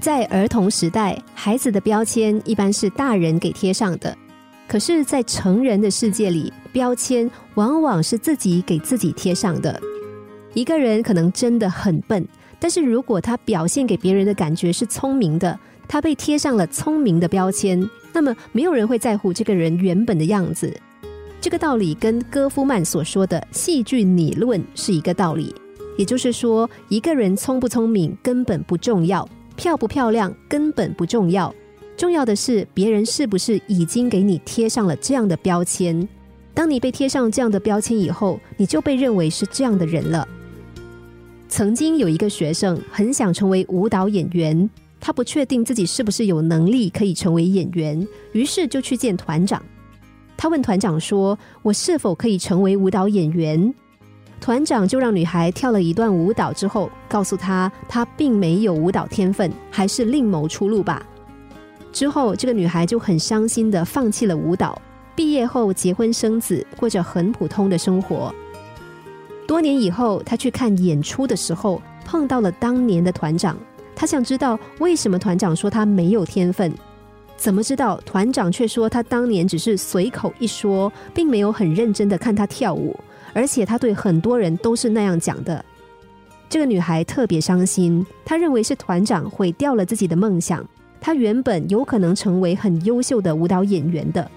在儿童时代，孩子的标签一般是大人给贴上的；可是，在成人的世界里，标签往往是自己给自己贴上的。一个人可能真的很笨，但是如果他表现给别人的感觉是聪明的，他被贴上了聪明的标签，那么没有人会在乎这个人原本的样子。这个道理跟戈夫曼所说的戏剧理论是一个道理，也就是说，一个人聪不聪明根本不重要。漂不漂亮根本不重要，重要的是别人是不是已经给你贴上了这样的标签。当你被贴上这样的标签以后，你就被认为是这样的人了。曾经有一个学生很想成为舞蹈演员，他不确定自己是不是有能力可以成为演员，于是就去见团长。他问团长说：“我是否可以成为舞蹈演员？”团长就让女孩跳了一段舞蹈之后，告诉她她并没有舞蹈天分，还是另谋出路吧。之后，这个女孩就很伤心的放弃了舞蹈。毕业后结婚生子，过着很普通的生活。多年以后，她去看演出的时候，碰到了当年的团长。她想知道为什么团长说她没有天分，怎么知道团长却说他当年只是随口一说，并没有很认真的看她跳舞。而且他对很多人都是那样讲的。这个女孩特别伤心，她认为是团长毁掉了自己的梦想。她原本有可能成为很优秀的舞蹈演员的。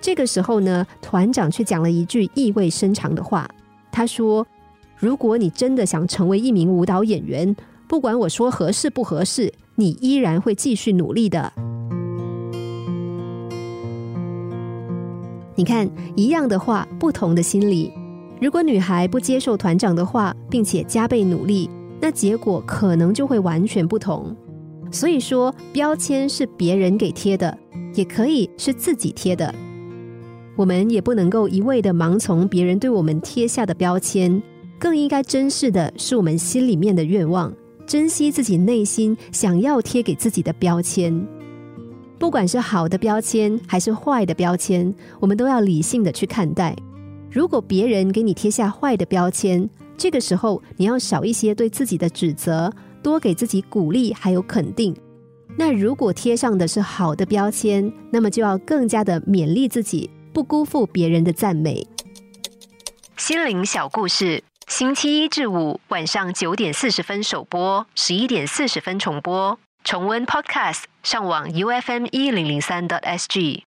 这个时候呢，团长却讲了一句意味深长的话。他说：“如果你真的想成为一名舞蹈演员，不管我说合适不合适，你依然会继续努力的。”你看，一样的话，不同的心理。如果女孩不接受团长的话，并且加倍努力，那结果可能就会完全不同。所以说，标签是别人给贴的，也可以是自己贴的。我们也不能够一味的盲从别人对我们贴下的标签，更应该珍视的是我们心里面的愿望，珍惜自己内心想要贴给自己的标签。不管是好的标签还是坏的标签，我们都要理性的去看待。如果别人给你贴下坏的标签，这个时候你要少一些对自己的指责，多给自己鼓励还有肯定。那如果贴上的是好的标签，那么就要更加的勉励自己，不辜负别人的赞美。心灵小故事，星期一至五晚上九点四十分首播，十一点四十分重播。重温 Podcast，上网 U F M 一零零三 t S G。